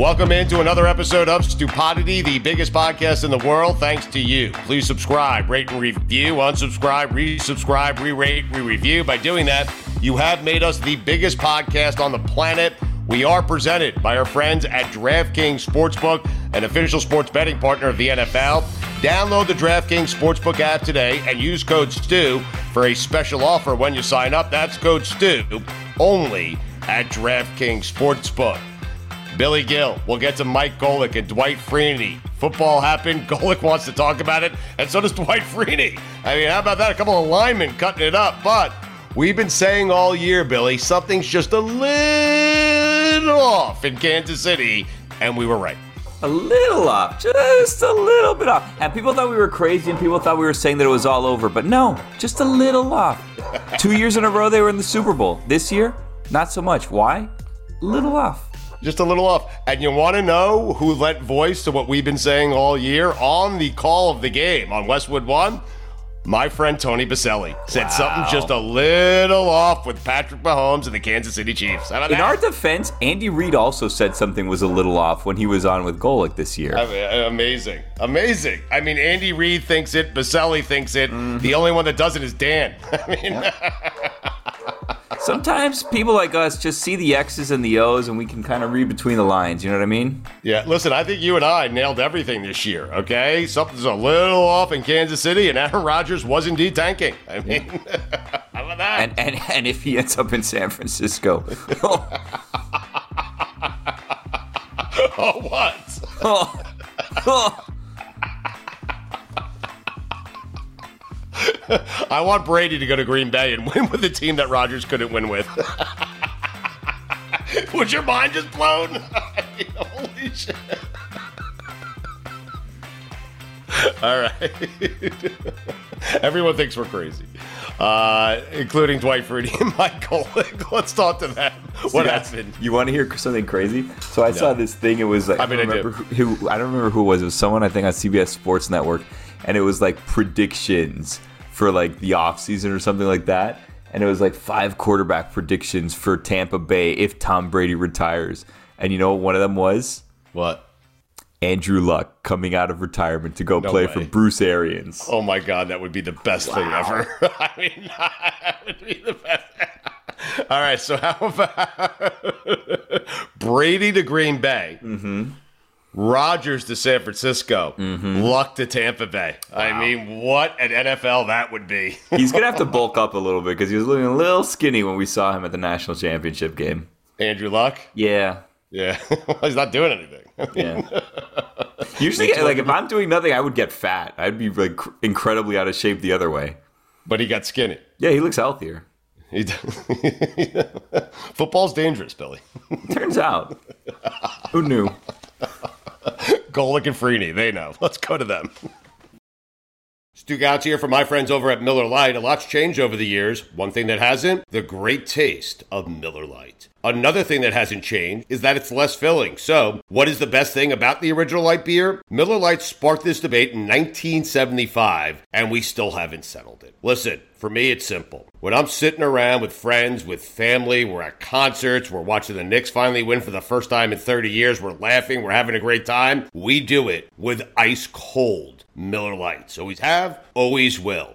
Welcome into another episode of Stupodity, the biggest podcast in the world, thanks to you. Please subscribe, rate, and review, unsubscribe, resubscribe, re rate, re review. By doing that, you have made us the biggest podcast on the planet. We are presented by our friends at DraftKings Sportsbook, an official sports betting partner of the NFL. Download the DraftKings Sportsbook app today and use code STU for a special offer when you sign up. That's code STU only at DraftKings Sportsbook. Billy Gil. We'll get to Mike Golic and Dwight Freeney. Football happened. Golic wants to talk about it, and so does Dwight Freeney. I mean, how about that? A couple of linemen cutting it up. But we've been saying all year, Billy, something's just a little off in Kansas City, and we were right. A little off, just a little bit off. And people thought we were crazy, and people thought we were saying that it was all over. But no, just a little off. Two years in a row, they were in the Super Bowl. This year, not so much. Why? A Little off just a little off. And you want to know who lent voice to what we've been saying all year on the call of the game on Westwood One? My friend Tony Boselli said wow. something just a little off with Patrick Mahomes and the Kansas City Chiefs. In our defense, Andy Reid also said something was a little off when he was on with Golic this year. I mean, amazing, amazing. I mean, Andy Reid thinks it, Boselli thinks it. Mm-hmm. The only one that doesn't is Dan. I mean. Yeah. Sometimes people like us just see the X's and the O's and we can kind of read between the lines. You know what I mean? Yeah. Listen, I think you and I nailed everything this year. Okay, something's a little off in Kansas City, and Aaron Rodgers was indeed tanking. I mean, how about that? And and and if he ends up in San Francisco, oh, oh, oh what? Oh. oh. I want Brady to go to Green Bay and win with a team that Rodgers couldn't win with. Was your mind just blown? Holy shit. All right. Everyone thinks we're crazy, uh, including Dwight Freeney and Michael. Let's talk to them. What happened? You want to hear something crazy? So I no. saw this thing. It was like I, mean, I don't remember I who, who I don't remember who it was. It was someone I think on CBS Sports Network, and it was like predictions for like the off season or something like that. And it was like five quarterback predictions for Tampa Bay if Tom Brady retires. And you know what one of them was? What? Andrew Luck coming out of retirement to go no play way. for Bruce Arians. Oh my God, that would be the best wow. thing ever. I mean, that would be the best. All right, so how about Brady to Green Bay? Mm-hmm. Rodgers to San Francisco, mm-hmm. Luck to Tampa Bay. Wow. I mean, what an NFL that would be. He's gonna have to bulk up a little bit because he was looking a little skinny when we saw him at the national championship game. Andrew Luck. Yeah. Yeah. He's not doing anything. yeah. Usually, like if I'm doing nothing, I would get fat. I'd be like incredibly out of shape the other way. But he got skinny. Yeah, he looks healthier. He Football's dangerous, Billy. Turns out. Who knew? Golic and Freeney, they know. Let's go to them. Stugotz here for my friends over at Miller Lite. A lot's changed over the years. One thing that hasn't, the great taste of Miller Lite. Another thing that hasn't changed is that it's less filling. So, what is the best thing about the original light beer? Miller Lite sparked this debate in 1975, and we still haven't settled it. Listen, for me, it's simple. When I'm sitting around with friends, with family, we're at concerts, we're watching the Knicks finally win for the first time in 30 years, we're laughing, we're having a great time, we do it with ice cold Miller Lites. Always have, always will.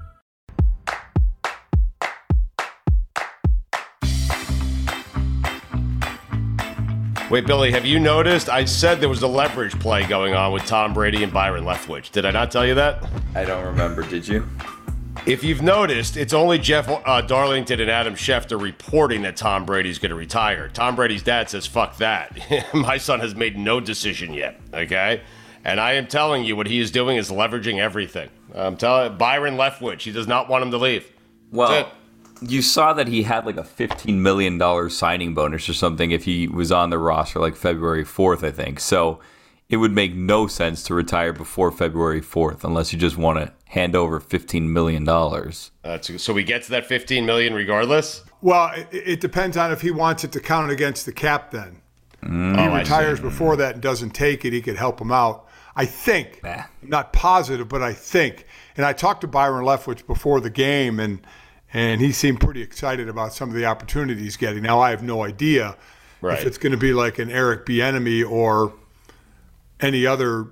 Wait, Billy, have you noticed? I said there was a leverage play going on with Tom Brady and Byron Leftwich. Did I not tell you that? I don't remember. Did you? If you've noticed, it's only Jeff uh, Darlington and Adam Schefter reporting that Tom Brady's going to retire. Tom Brady's dad says, fuck that. My son has made no decision yet, okay? And I am telling you, what he is doing is leveraging everything. I'm telling Byron Leftwich, he does not want him to leave. Well, you saw that he had like a $15 million signing bonus or something if he was on the roster like February 4th, I think. So it would make no sense to retire before February 4th unless you just want to hand over $15 million. Uh, so we get to that 15 million regardless? Well, it, it, depends on if he wants it to count against the cap then. Mm. He oh, retires before that and doesn't take it, he could help him out. I think, nah. not positive, but I think. And I talked to Byron Leftwich before the game, and – and he seemed pretty excited about some of the opportunities he's getting. Now I have no idea right. if it's going to be like an Eric Bieniemy or any other,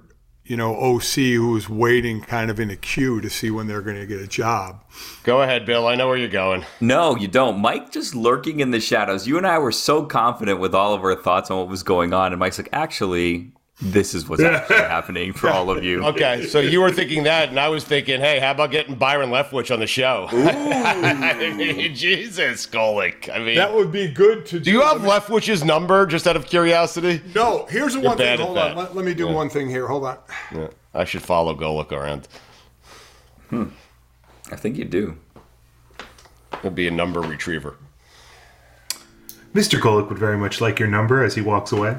you know, OC who's waiting kind of in a queue to see when they're going to get a job. Go ahead, Bill. I know where you're going. No, you don't. Mike just lurking in the shadows. You and I were so confident with all of our thoughts on what was going on, and Mike's like, actually, this is what's actually happening for all of you. Okay, so you were thinking that, and I was thinking, hey, how about getting Byron Leftwich on the show? I mean, Jesus, Golic. I mean, that would be good to do. Do you have Leftwich's number, just out of curiosity? No. Here's the You're one thing. Hold on. Let, let, me do yeah. one thing here. Hold on. Yeah. I should follow Golic around. Hmm. I think you do. We'll be a number retriever. Mr. Golic would very much like your number as he walks away.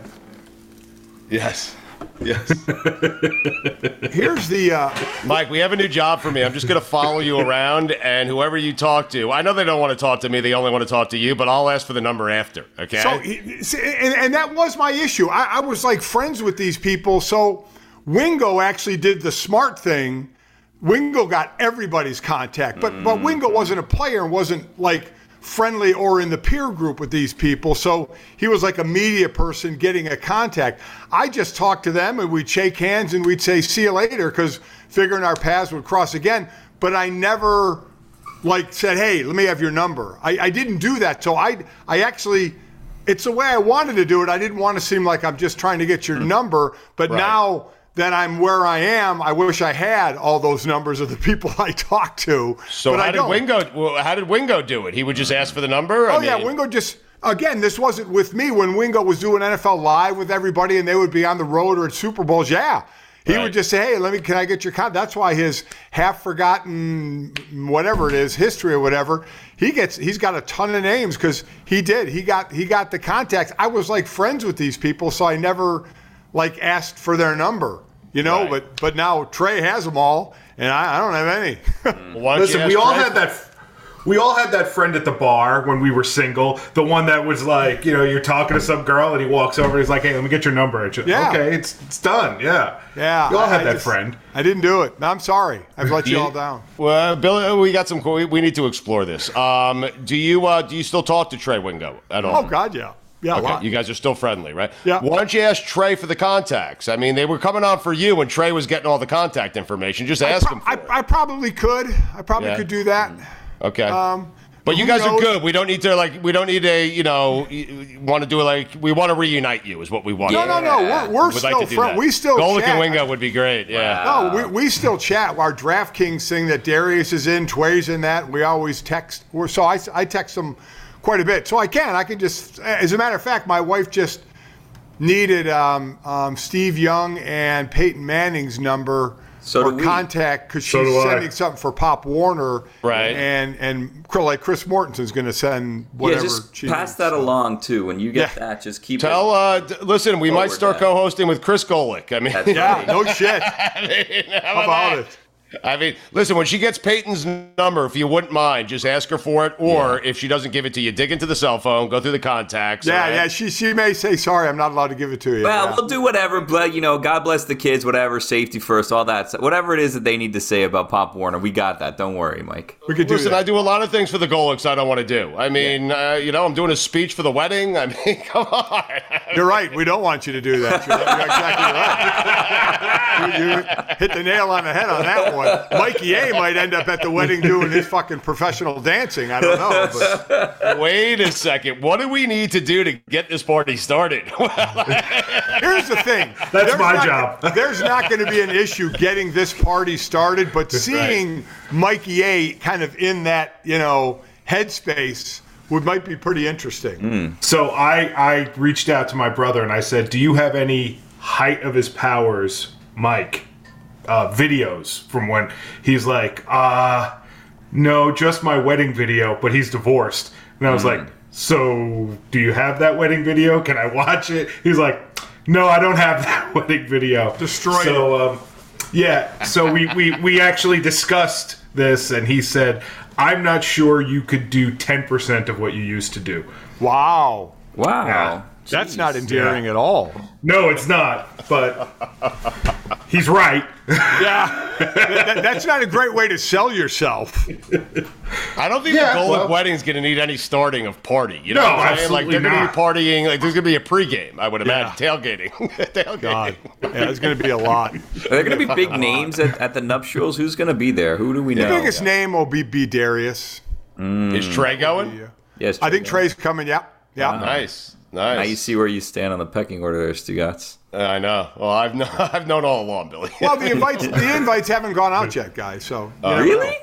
Yes. Yes. Here's the uh, Mike. We have a new job for me. I'm just going to follow you around, and whoever you talk to, I know they don't want to talk to me. They only want to talk to you, but I'll ask for the number after. Okay. So, and, and that was my issue. I, I was like friends with these people, so Wingo actually did the smart thing. Wingo got everybody's contact, but mm. but Wingo wasn't a player and wasn't like friendly or in the peer group with these people. So he was like a media person getting a contact. I just talked to them and we'd shake hands and we'd say, see you later, because figuring our paths would cross again. But I never like said, hey, let me have your number. I, I didn't do that. So I, I actually, it's the way I wanted to do it. I didn't want to seem like I'm just trying to get your mm-hmm. number. But right. now, that I'm where I am. I wish I had all those numbers of the people I talked to. So how did Wingo? How did Wingo do it? He would just ask for the number. Oh I yeah, Wingo just. Again, this wasn't with me when Wingo was doing NFL Live with everybody, and they would be on the road or at Super Bowls. Yeah, He right. would just say, "Hey, let me. Can I get your contact?" That's why his half-forgotten, whatever it is, history or whatever. He gets. He's got a ton of names because he did. He got. He got the contacts. I was like friends with these people, so I never like asked for their number. You know, right. but but now Trey has them all, and I, I don't have any. well, Listen, we all had that we all had that friend at the bar when we were single. The one that was like, you know, you're talking to some girl and he walks over and he's like, hey, let me get your number. Yeah. Okay, it's, it's done. Yeah. Yeah. You all had I that just, friend. I didn't do it. I'm sorry. I've let you all down. Well, Billy, we got some. We need to explore this. Um, do you uh, do you still talk to Trey Wingo at all? Oh God, yeah. Yeah, okay. You guys are still friendly, right? Yeah. Why don't you ask Trey for the contacts? I mean, they were coming on for you, and Trey was getting all the contact information. Just ask pro- him. I, I, probably could. I probably yeah. could do that. Okay. Um, but you guys knows? are good. We don't need to like. We don't need a. You know, want to do like. We want to reunite you. Is what we want. No, no, no. We're, we're still like friends. We still. Golic chat. and Wingo would be great. Yeah. Wow. No, we, we still chat. Our DraftKings thing that Darius is in, Tway's in that. We always text. We're, So I, I text them quite a bit. So I can. I can just. As a matter of fact, my wife just needed um, um, Steve Young and Peyton Manning's number so or contact because she's so sending I. something for Pop Warner, right? And and like Chris Mortensen's going to send whatever. Yeah, just pass that along too. When you get yeah. that, just keep. Tell. Uh, listen, we might start co-hosting with Chris Golic. I mean, yeah, no shit. I mean, how, how about it? I mean, listen, when she gets Peyton's number, if you wouldn't mind, just ask her for it. Or yeah. if she doesn't give it to you, dig into the cell phone, go through the contacts. Yeah, right? yeah. She she may say, sorry, I'm not allowed to give it to you. Well, yeah. we'll do whatever, but, you know, God bless the kids, whatever, safety first, all that. Whatever it is that they need to say about Pop Warner, we got that. Don't worry, Mike. We could do Listen, that. I do a lot of things for the Golics I don't want to do. I mean, yeah. uh, you know, I'm doing a speech for the wedding. I mean, come on. You're right. We don't want you to do that. You're, you're exactly right. you, you hit the nail on the head on that one. Mikey A might end up at the wedding doing his fucking professional dancing. I don't know. But. Wait a second. What do we need to do to get this party started? Here's the thing. That's there's my not, job. There's not going to be an issue getting this party started, but seeing right. Mikey A kind of in that, you know, headspace would might be pretty interesting. Mm. So I I reached out to my brother and I said, "Do you have any height of his powers, Mike?" Uh, videos from when he's like, uh, no, just my wedding video, but he's divorced. And I was mm. like, so do you have that wedding video? Can I watch it? He's like, no, I don't have that wedding video. Destroy so, it. Um, yeah, so we, we, we actually discussed this, and he said, I'm not sure you could do 10% of what you used to do. Wow. Wow. Yeah. That's not endearing yeah. at all. No, it's not. But he's right. yeah, that, that's not a great way to sell yourself. I don't think yeah, the goal well, of wedding's going to need any starting of party. You know no, what I'm saying? Like they're going to be partying. Like there's going to be a pregame. I would imagine yeah. tailgating. tailgating. God. Yeah, there's going to be a lot. Are there going to be big names at, at the nuptials? Who's going to be there? Who do we know? The biggest name will be B. Darius. Mm. Is Trey going? Yes, Trey I think going. Trey's coming. Yeah, yeah. Wow. Nice. Nice. Now you see where you stand on the pecking order, there, Stugotz. I know. Well, I've known, I've known all along, Billy. well, the invites the invites haven't gone out yet, guys. So uh, really.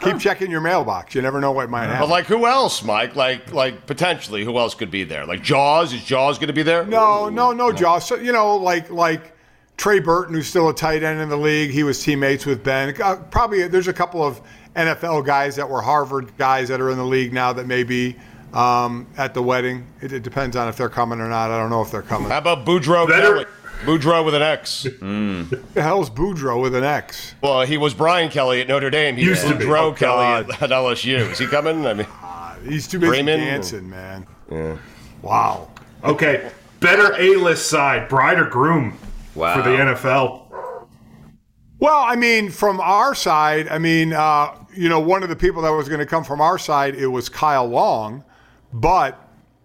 Keep huh. checking your mailbox. You never know what might happen. But like, who else, Mike? Like, like potentially, who else could be there? Like Jaws? Is Jaws going to be there? No, no, no, Jaws. So, you know, like, like Trey Burton, who's still a tight end in the league. He was teammates with Ben. Uh, probably, there's a couple of NFL guys that were Harvard guys that are in the league now that may be um, at the wedding. It, it, depends on if they're coming or not. I don't know if they're coming. How about Boudreaux Kelly? Boudreaux with an X. Mm. The hell's Boudreaux with an X? Well, he was Brian Kelly at Notre Dame. He Used was Boudreaux oh, Kelly at, at, LSU. Is he coming? I mean, uh, he's too busy Freeman? dancing, man. Yeah. Wow. Okay, better A-list side, bride or groom wow. for the NFL. Well, I mean, from our side, I mean, uh, you know, one of the people that was going to come from our side, it was Kyle Long but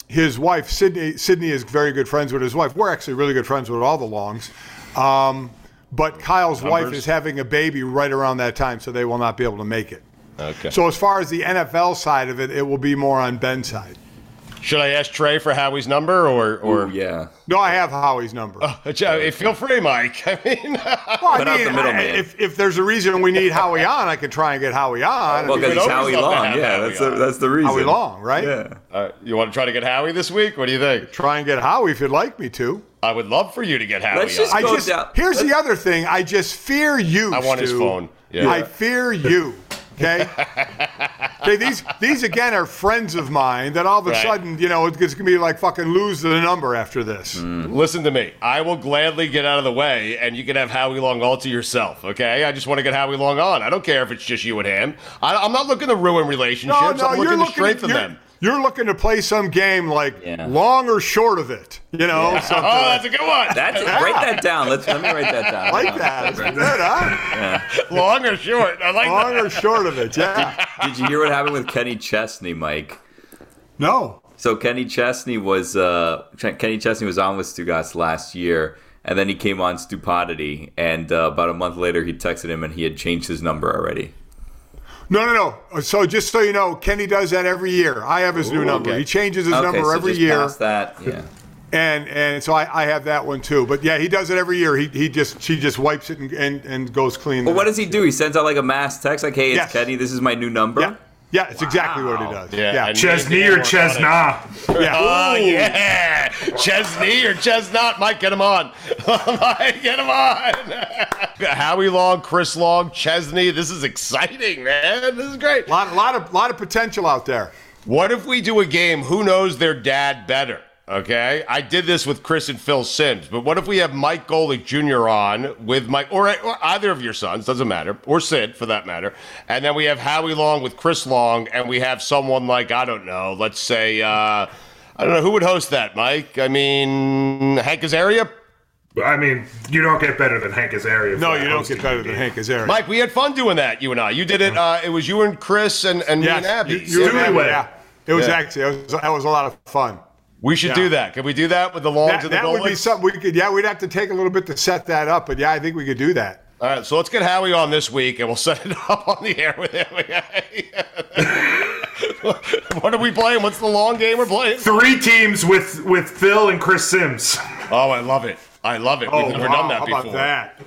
his wife, Sydney, Sydney is very good friends with his wife. We're actually really good friends with all the Longs. Um, but Kyle's Numbers. wife is having a baby right around that time, so they will not be able to make it. Okay. So as far as the NFL side of it, it will be more on Ben's side. Should I ask Trey for Howie's number or or Ooh, yeah? No, I have Howie's number. Uh, Joe, feel free, Mike. I mean, well, I mean, the middleman. I- if, if there's a reason we need Howie on, I can try and get Howie on. Well, because would Howie Long. Yeah, Howie that's the, that's the reason. Howie Long, right? Yeah. uh, you want to try to get Howie this week? What do you think? Try and get Howie if you'd like me to. I would love for you to get Howie Let's just on. I just down- here's the other thing. I just fear you. I want his phone. Yeah. I fear you. Okay. okay. These these again are friends of mine that all of a Right. sudden you know it's gonna be like fucking lose the number after this. Mm. Listen to me. I will gladly get out of the way, and you can have Howie Long all to yourself. Okay? I just want to get Howie Long on. I don't care if it's just you and him. I, I'm not looking to ruin relationships. No, I'm no, looking you're to looking strengthen you're, them. You're looking to play some game like Yeah. long or short of it. You know, Oh, that's a good one. That's write that down. Let's let me write that down. like that. It's good, huh? Long or short? I like Long that. or short of it. Yeah. Did you hear what happened with Kenny Chesney, Mike? No. So Kenny Chesney was uh, Kenny Chesney was on with Stugotz last year, and then he came on Stupodity, and uh, about a month later he texted him and he had changed his number already. No, no, no. Uh, so just so you know, Kenny does that every year. I have his new number. okay. He changes his okay, number so every just year. that, yeah. and and so I, I have that one too. But yeah, he does it every year. He, he just she just wipes it and, and, and goes clean. But what does he do? He sends out like a mass text, like, "Hey, it's Yes. Kenny. This is my new number." Yeah, yeah, it's exactly what he does. Yeah, Yeah, Chesney or Chesna? yeah. Oh yeah, Chesney or Chesnut, Mike, get him on. Mike, get him on. Howie Long, Chris Long, Chesney. This is exciting, man. This is great. lot, lot of lot of potential out there. What if we do a game? Who knows their dad better? Okay, I did this with Chris and Phil Sims, but what if we have Mike Golic Jr. on with Mike, or, or either of your sons, doesn't matter, or Sid for that matter, and then we have Howie Long with Chris Long, and we have someone like I don't know, let's say uh, I don't know who would host that, Mike. I mean Hank Azaria. I mean, you don't get better than Hank Azaria. No, you don't get better than game. Hank Azaria. Mike, we had fun doing that. You and I. You did it. Uh, it was you and Chris and, and me and Abby. you, you and Abby, Newlywed. yeah. It was Yeah. actually it was, that was a lot of fun. We should Yeah. do that. Can we do that with the Longs That, and the that would be something we could. Yeah, we'd have to take a little bit to set that up, but yeah, I think we could do that. All right, so let's get Howie on this week, and we'll set it up on the air with him. what are we playing? What's the long game we're playing? Three teams with with Phil and Chris Sims. Oh, I love it. I love it. We've Oh, never wow. done that How before. about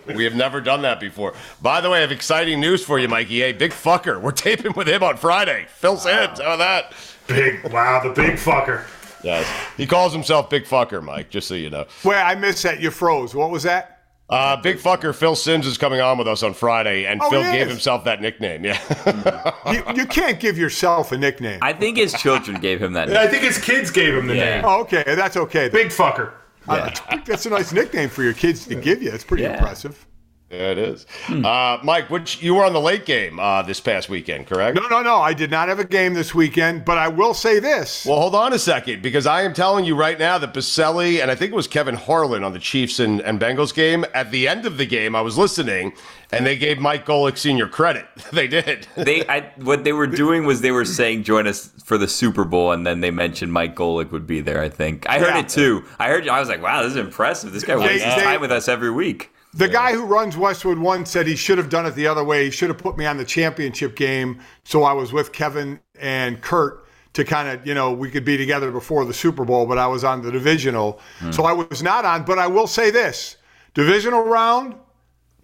that? We have never done that before. By the way, I have exciting news for you, Mikey. Hey, big fucker. We're taping with him on Friday. Phil Sims. How about that? Big wow, the big fucker. Yes. He calls himself Big Fucker, Mike, just so you know. Wait, I missed that. You froze. What was that? Uh, Big Fucker Phil Sims is coming on with us on Friday, and Oh, Phil gave is? himself that nickname. Yeah. You, you can't give yourself a nickname. I think his children gave him that. I think his kids gave him the Yeah. name. Oh, okay, that's okay. Big fucker. Uh, that's a nice nickname for your kids to give you. It's pretty Yeah. impressive. Yeah, it is. Uh, Mike, which you were on the late game uh, this past weekend, correct? No, no, no. I did not have a game this weekend, but I will say this. Well, hold on a second, because I am telling you right now that Boselli and I think it was Kevin Harlan on the Chiefs and, and Bengals game. At the end of the game, I was listening, and they gave Mike Golic Senior credit. they did. They, I, what they were doing was they were saying join us for the Super Bowl, and then they mentioned Mike Golic would be there. I think I heard Yeah. it too. I heard. I was like, wow, this is impressive. This guy wastes his time with us every week. The guy who runs Westwood One said he should have done it the other way. He should have put me on the championship game so I was with Kevin and Kurt to kind of, you know, we could be together before the Super Bowl, but I was on the divisional. Hmm. So I was not on, but I will say this divisional round,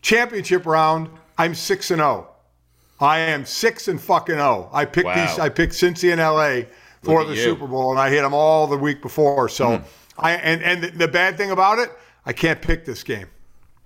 championship round, I'm 6 and 0. I am 6 and fucking 0. I picked Wow. these, I picked Cincy and LA for the you. Super Bowl, and I hit them all the week before. So hmm. I, and, and the bad thing about it, I can't pick this game.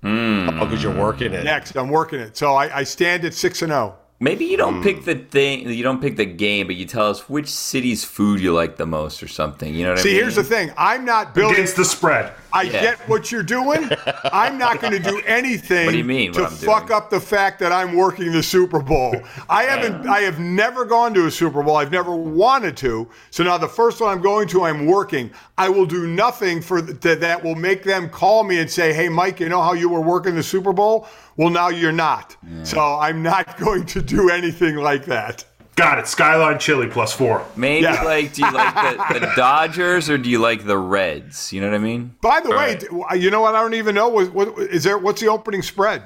Hmm. Oh, because you're working it. Next, I'm working it. So I, I stand at six and oh. zero. Maybe you don't pick hmm. the thing. You don't pick the game, but you tell us which city's food you like the most, or something. You know what See, I mean? See, here's the thing. I'm not building. Against the spread. I Yeah. get what you're doing. I'm not going to do anything What do you mean, to fuck doing? up the fact that I'm working the Super Bowl. I haven't. I have never gone to a Super Bowl. I've never wanted to. So now the first one I'm going to, I'm working. I will do nothing for th- that will make them call me and say, "Hey, Mike, you know how you were working the Super Bowl? Well, now you're not. So I'm not going to do anything like that." Got it. Skyline Chili plus four. Maybe Yeah. like, do you like the, the Dodgers or do you like the Reds? You know what I mean? By the way, d- you know what? I don't even know. What, what is there? What's the opening spread?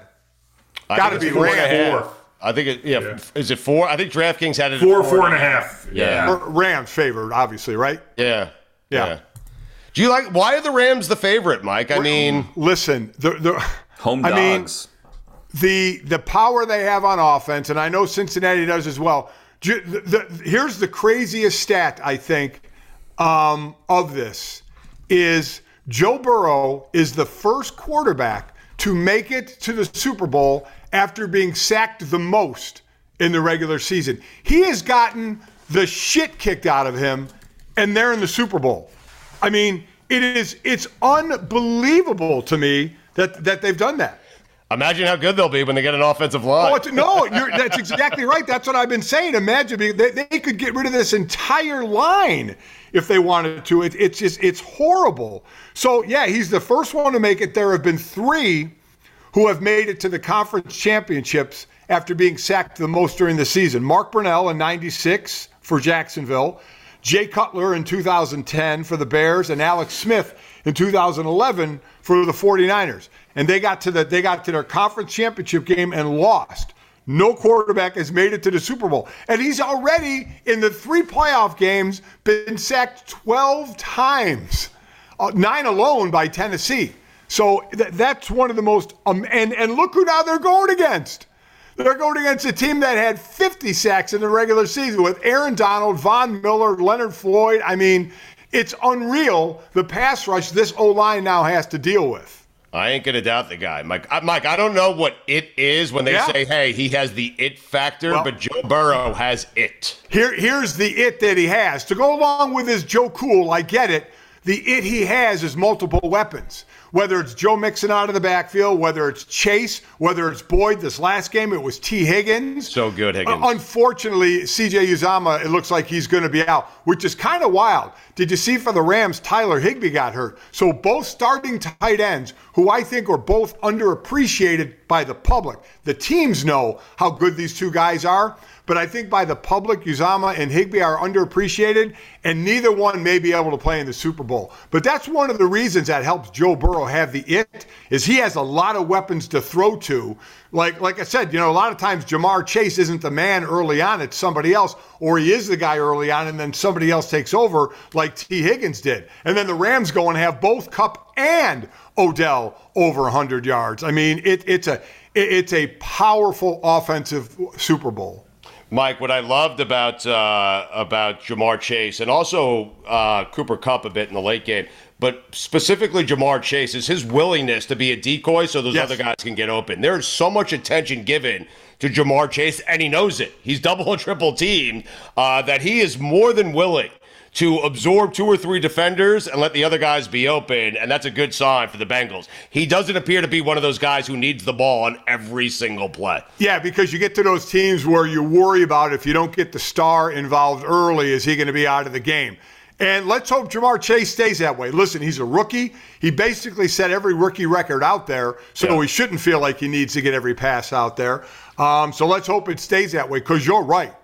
I Gotta think be it's four and a Rams. half. Four. I think it. Yeah, yeah. is it four? I think DraftKings had it four, four and a half. Yeah, yeah. Rams favored, obviously, right? Yeah. yeah, yeah. Do you like? Why are the Rams the favorite, Mike? I mean, listen, the the home dogs. I mean, the the power they have on offense, and I know Cincinnati does as well. The, the, here's the craziest stat I think um, of this is Joe Burrow is the first quarterback to make it to the Super Bowl after being sacked the most in the regular season. He has gotten the shit kicked out of him, and they're in the Super Bowl. I mean, it is it's unbelievable to me that that they've done that. Imagine how good they'll be when they get an offensive line. Oh, no, that's exactly right. That's what I've been saying. Imagine they, they could get rid of this entire line if they wanted to. It, it's just it's horrible. So yeah, he's the first one to make it. There have been three who have made it to the conference championships after being sacked the most during the season. Mark Brunell in '96 for Jacksonville, Jay Cutler in 2010 for the Bears, and Alex Smith in 2011 for the 49ers. And they got to the they got to their conference championship game and lost. No quarterback has made it to the Super Bowl. And he's already in the three playoff games been sacked 12 times. Uh, nine alone by Tennessee. So th- that's one of the most um, and and look who now they're going against. They're going against a team that had 50 sacks in the regular season with Aaron Donald, Von Miller, Leonard Floyd. I mean, it's unreal the pass rush this O line now has to deal with. I ain't gonna doubt the guy, Mike. I, Mike, I don't know what it is when they yeah. say, "Hey, he has the it factor," well, but Joe Burrow has it. Here, here's the it that he has to go along with his Joe Cool. I get it. The it he has is multiple weapons whether it's Joe Mixon out of the backfield, whether it's Chase, whether it's Boyd. This last game, it was Tee Higgins. So good, Higgins. Uh, unfortunately, CJ Uzomah, it looks like he's going to be out, which is kind of wild. Did you see for the Rams, Tyler Higbee got hurt? So both starting tight ends, who I think are both underappreciated by the public. The teams know how good these two guys are. But I think by the public, Uzomah and Higbee are underappreciated, and neither one may be able to play in the Super Bowl. But that's one of the reasons that helps Joe Burrow have the it is he has a lot of weapons to throw to. Like like I said, you know, a lot of times Ja'Marr Chase isn't the man early on; it's somebody else, or he is the guy early on, and then somebody else takes over, like Tee Higgins did. And then the Rams go and have both Kupp and Odell over 100 yards. I mean, it, it's a it's a powerful offensive Super Bowl. Mike, what I loved about uh, about Ja'Marr Chase and also uh, Cooper Kupp a bit in the late game, but specifically Ja'Marr Chase is his willingness to be a decoy so those yes. other guys can get open. There's so much attention given to Ja'Marr Chase, and he knows it. He's double and triple teamed uh, that he is more than willing to absorb two or three defenders and let the other guys be open, and that's a good sign for the Bengals. He doesn't appear to be one of those guys who needs the ball on every single play. Yeah, because you get to those teams where you worry about if you don't get the star involved early, is he going to be out of the game? And let's hope Ja'Marr Chase stays that way. Listen, he's a rookie. He basically set every rookie record out there, so yeah. he shouldn't feel like he needs to get every pass out there. Um, so let's hope it stays that way because you're right.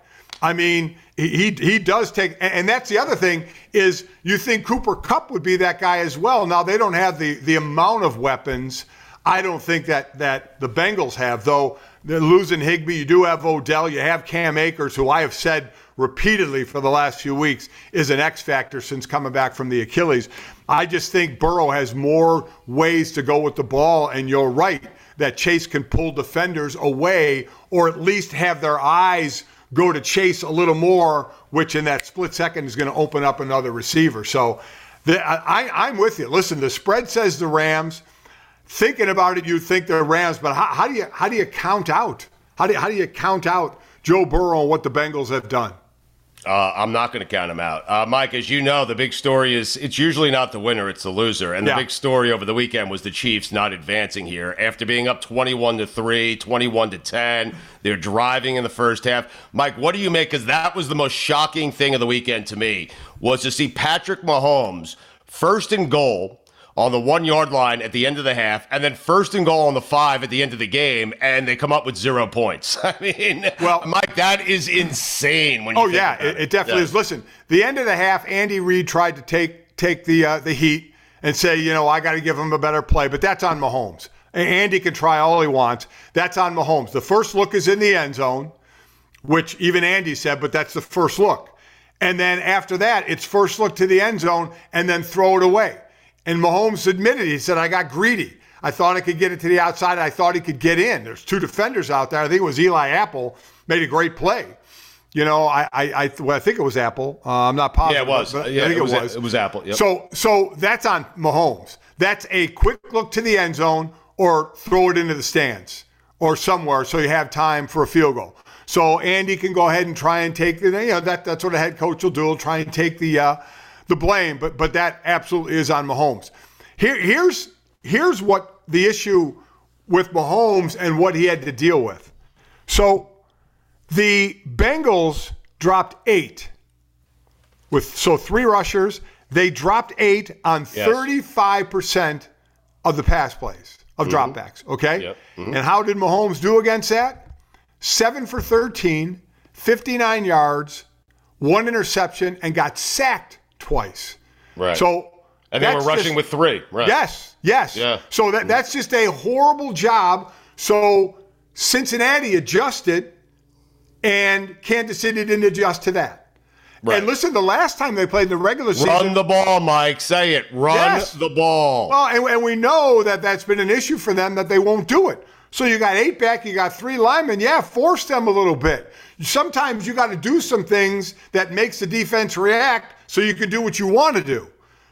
I mean, he, he does take, and that's the other thing is you think Cooper Kupp would be that guy as well. Now they don't have the the amount of weapons. I don't think that that the Bengals have though. They're losing Higbee. You do have Odell. You have Cam Akers, who I have said repeatedly for the last few weeks is an X factor since coming back from the Achilles. I just think Burrow has more ways to go with the ball, and you're right that Chase can pull defenders away or at least have their eyes go to chase a little more, which in that split second is going to open up another receiver. So the, I, I'm with you. Listen, the spread says the Rams. Thinking about it, you'd think they're Rams, but how, how do you how do you count out? How do you, how do you count out Joe Burrow and what the Bengals have done? Uh, I'm not going to count him out. Uh, Mike, as you know, the big story is it's usually not the winner, it's the loser. And the yeah. big story over the weekend was the Chiefs not advancing here. After being up 21 to 3, 21 to 10, they're driving in the first half. Mike, what do you make? Because that was the most shocking thing of the weekend to me was to see Patrick Mahomes first and goal on the one yard line at the end of the half, and then first and goal on the five at the end of the game, and they come up with zero points. I mean, well, Mike, that is insane. When you oh yeah, it, it, definitely yeah. is. Listen, the end of the half, Andy Reid tried to take take the uh, the heat and say, you know, I got to give him a better play, but that's on Mahomes. Andy can try all he wants. That's on Mahomes. The first look is in the end zone, which even Andy said, but that's the first look. And then after that, it's first look to the end zone and then throw it away. And Mahomes admitted, he said, I got greedy. I thought I could get it to the outside. I thought he could get in. There's two defenders out there. I think it was Eli Apple made a great play. You know, I I, I, well, I think it was Apple. Uh, I'm not positive. Yeah, it was. But yeah, I think it was. it was. It was Apple. Yep. So so that's on Mahomes. That's a quick look to the end zone or throw it into the stands or somewhere so you have time for a field goal. So Andy can go ahead and try and take the you know that that's what a head coach will do. He'll try and take the uh, the blame, but but that absolutely is on Mahomes. Here here's here's what the issue with Mahomes and what he had to deal with. So the Bengals dropped eight with so three rushers. They dropped eight on Yes. 35% of the pass plays of Mhm. dropbacks. Okay. Yep. Mhm. And how did Mahomes do against that? Seven for 13, 59 yards, one interception, and got sacked twice. Right. So and they were rushing just- with three. Right. Yes, yes. Yeah. So that, that's just a horrible job. So Cincinnati adjusted, and Kansas City didn't adjust to that. And listen, the last time they played in the regular season, Run the ball, Mike. Say it. Run Yes. the ball. well, and, and we know that that's been an issue for them that they won't do it. So you got eight back, you got three linemen. Yeah, force them a little bit. Sometimes you got to do some things that makes the defense react so you can do what you want to do.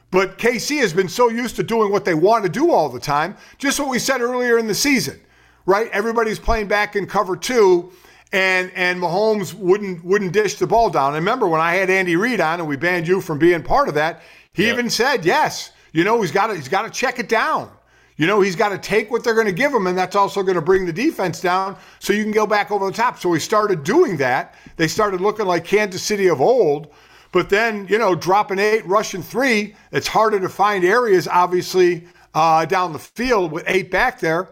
But KC has been so used to doing what they want to do all the time. Just what we said earlier in the season, right? Everybody's playing back in cover two, and and Mahomes wouldn't wouldn't dish the ball down. And remember when I had Andy Reid on and we banned you from being part of that, he even said, yes, you know, he's got to he's got to check it down. You know, he's got to take what they're going to give him, and that's also going to bring the defense down so you can go back over the top. So he started doing that. They started looking like Kansas City of old. But then, you know, dropping eight, rushing three, it's harder to find areas, obviously, uh, down the field with eight back there.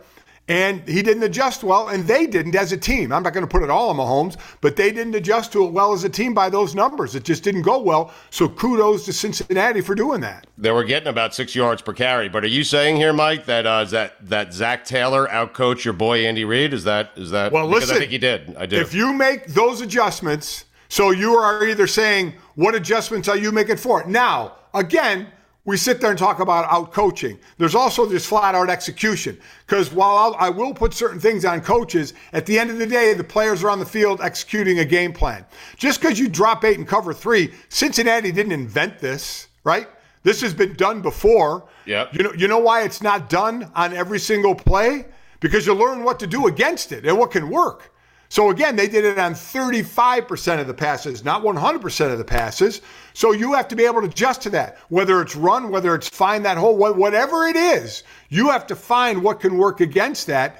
And he didn't adjust well, and they didn't as a team. I'm not going to put it all on Mahomes, but they didn't adjust to it well as a team by those numbers. It just didn't go well. So kudos to Cincinnati for doing that. They were getting about six yards per carry. But are you saying here, Mike, that uh, that that Zac Taylor outcoached your boy Andy Reid? Is that is that? Well, listen, I think he did. I do. If you make those adjustments, so you are either saying, what adjustments are you making for it? Now, again, we sit there and talk about out coaching. There's also just flat out execution. Because while I'll, I will put certain things on coaches, at the end of the day, the players are on the field executing a game plan. Just because you drop eight and cover three, Cincinnati didn't invent this, right? This has been done before. Yep. You know, you know why it's not done on every single play? Because you learn what to do against it and what can work. So again, they did it on 35% of the passes, not 100% of the passes. So you have to be able to adjust to that. Whether it's run, whether it's find that hole, whatever it is, you have to find what can work against that.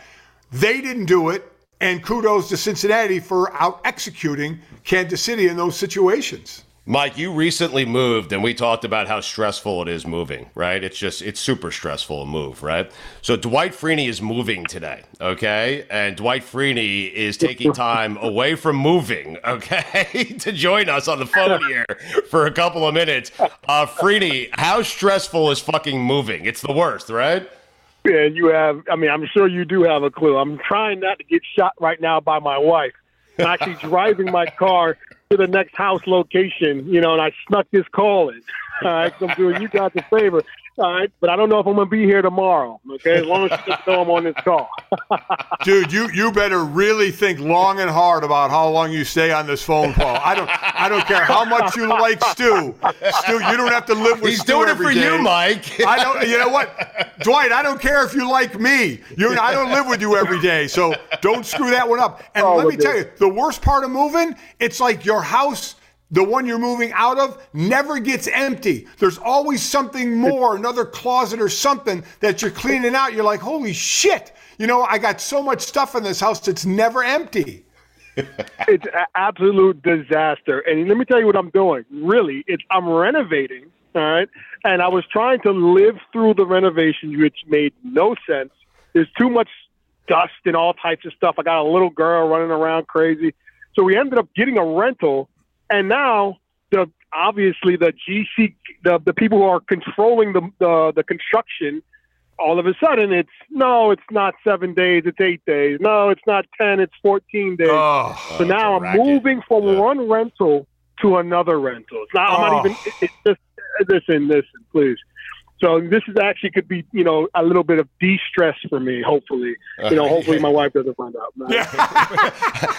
They didn't do it. And kudos to Cincinnati for out executing Kansas City in those situations. Mike, you recently moved, and we talked about how stressful it is moving, right? It's just, it's super stressful to move, right? So Dwight Freeney is moving today, okay? And Dwight Freeney is taking time away from moving, okay, to join us on the phone here for a couple of minutes. Uh, Freeney, how stressful is fucking moving? It's the worst, right? Yeah, you have. I mean, I'm sure you do have a clue. I'm trying not to get shot right now by my wife. I'm actually driving my car to the next house location, you know, and I snuck this call in. All right, so I'm doing you guys a favor. All right, but I don't know if I'm going to be here tomorrow. Okay, as long as you just know I'm on this call. Dude, you you better really think long and hard about how long you stay on this phone call. I don't I don't care how much you like Stu. Stu, you don't have to live with He's Stu doing it every for you. Mike. I don't you know what? Dwight, I don't care if you like me. You I don't live with you every day. So don't screw that one up. And Oh, let me my tell you, the worst part of moving, it's like your house the one you're moving out of never gets empty. There's always something more, another closet or something that you're cleaning out. You're like, holy shit. You know, I got so much stuff in this house that's never empty. it's an absolute disaster. And let me tell you what I'm doing. Really, it's I'm renovating. All right, and I was trying to live through the renovation, which made no sense. There's too much dust and all types of stuff. I got a little girl running around crazy, so we ended up getting a rental. And now the obviously the GC the, the people who are controlling the, the the construction all of a sudden it's no, it's not seven days, it's eight days. No, it's not ten, it's fourteen days. Oh, so now I'm racket. moving from Yeah. one rental to another rental. It's not. I'm Oh. not even. It, it's just listen, listen, plees. So this is actually could be, you know, a little bit of de-stress for me. Hopefully, you know, hopefully my wife doesn't find out.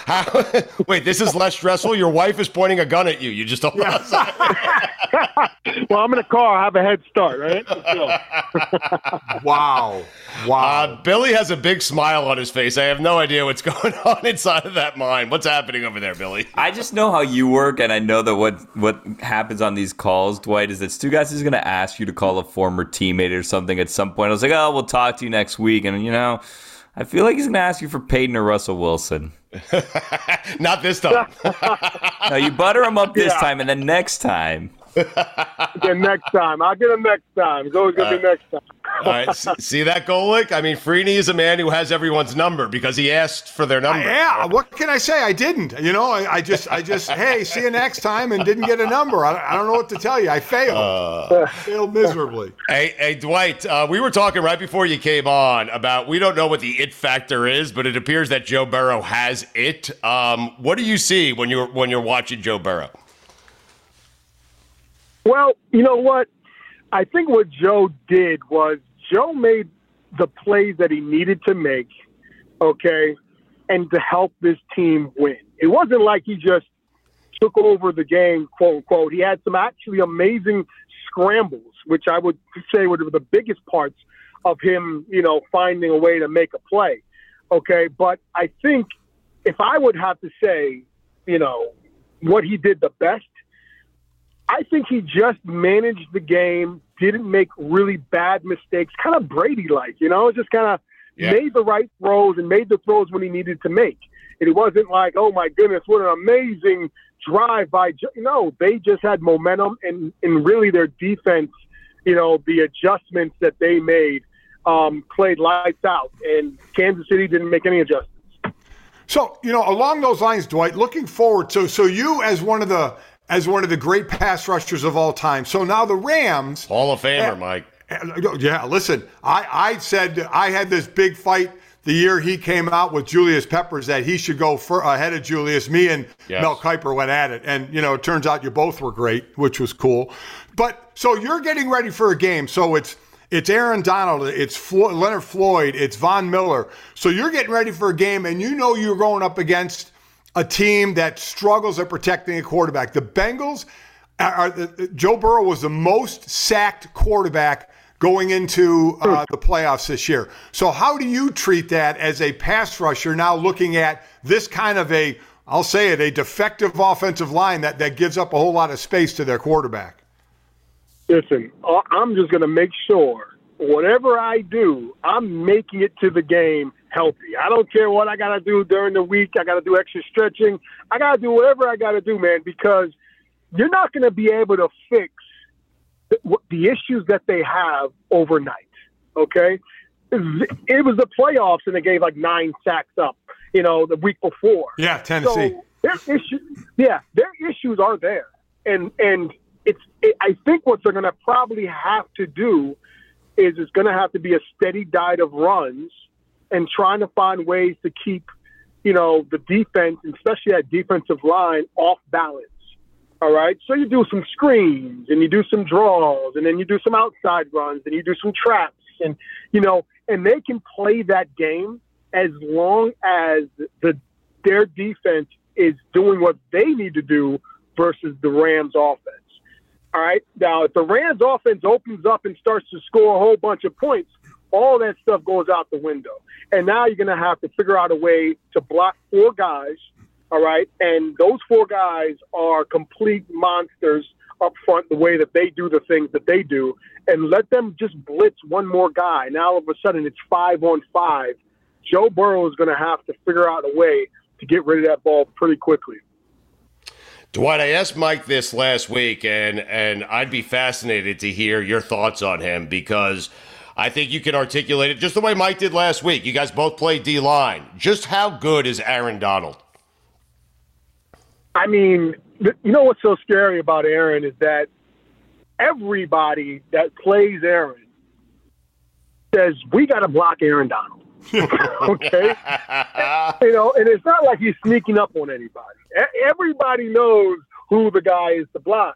How- Wait, this is less stressful. Your wife is pointing a gun at you. You just don't. well, I'm in a car. I have a head start, right? Wow. Wow. Uh, Billy has a big smile on his face. I have no idea what's going on inside of that mind. What's happening over there, Billy? I just know how you work, and I know that what what happens on these calls, Dwight, is that Stugotz is going to ask you to call a former teammate or something at some point. I was like, oh, we'll talk to you next week, and you know, I feel like he's going to ask you for Peyton or Russell Wilson. Not this time. No, you butter him up this Yeah. time, and then next time. again, next time. I'll get him next time. It's always gonna be next time. All right, see, see that Golic? I mean, Freeney is a man who has everyone's number because he asked for their number. yeah, what can I say? I didn't. You know, I, I just, I just, hey, see you next time, and didn't get a number. I, I don't know what to tell you. I failed. failed miserably. Hey, hey, Dwight, uh, we were talking right before you came on about we don't know what the it factor is, but it appears that Joe Burrow has it. Um, what do you see when you're when you're watching Joe Burrow? Well, you know what? I think what Joe did was Joe made the plays that he needed to make, okay, and to help this team win. It wasn't like he just took over the game, quote unquote. He had some actually amazing scrambles, which I would say were the biggest parts of him, you know, finding a way to make a play. Okay. But I think if I would have to say, you know, what he did the best, I think he just managed the game, didn't make really bad mistakes, kind of Brady like, you know, just kind of Yeah. made the right throws and made the throws when he needed to make. And it wasn't like, oh my goodness, what an amazing drive by. No, they just had momentum and, and really their defense, you know, the adjustments that they made um, played lights out. And Kansas City didn't make any adjustments. So, you know, along those lines, Dwight, looking forward to so you as one of the as one of the great pass rushers of all time. So now the Rams Hall of Famer, Eh, Mike. Yeah, listen, I, I said I had this big fight the year he came out with Julius Peppers that he should go for, ahead of Julius. Me and Yes. Mel Kiper went at it. And, you know, it turns out you both were great, which was cool. But so you're getting ready for a game. So it's it's Aaron Donald, it's Flo- Leonard Floyd, it's Von Miller. So you're getting ready for a game, and you know you're going up against a team that struggles at protecting a quarterback. The Bengals, are, are, uh, Joe Burrow was the most sacked quarterback going into uh, hmm. the playoffs this year. So how do you treat that as a pass rusher now looking at this kind of a, I'll say it, a defective offensive line that, that gives up a whole lot of space to their quarterback? Listen, uh, I'm just going to make sure whatever I do, I'm making it to the game healthy. I don't care what I got to do during the week. I got to do extra stretching. I got to do whatever I got to do, man, because you're not going to be able to fix the, the issues that they have overnight. Okay, it was the playoffs and they gave like nine sacks up, you know, the week before. Yeah, Tennessee. So their issues, yeah, their issues are there, and and it's. It, I think what they're going to probably have to do is it's going to have to be a steady diet of runs and trying to find ways to keep, you know, the defense, especially that defensive line, off balance. All right, so you do some screens and you do some draws, and then you do some outside runs and you do some traps, and you know, and they can play that game as long as the their defense is doing what they need to do versus the Rams offense. All right. Now, if the Rams offense opens up and starts to score a whole bunch of points, all that stuff goes out the window. And now you're going to have to figure out a way to block four guys. All right. And those four guys are complete monsters up front, the way that they do the things that they do, and let them just blitz one more guy. Now, all of a sudden, it's five on five. Joe Burrow is going to have to figure out a way to get rid of that ball pretty quickly. Dwight, I asked Mike this last week, and and I'd be fascinated to hear your thoughts on him because I think you can articulate it just the way Mike did last week. You guys both played D line. Just how good is Aaron Donald? I mean, you know what's so scary about Aaron is that everybody that plays Aaron says we got to block Aaron Donald. okay, you know, and it's not like he's sneaking up on anybody. Everybody knows who the guy is to block,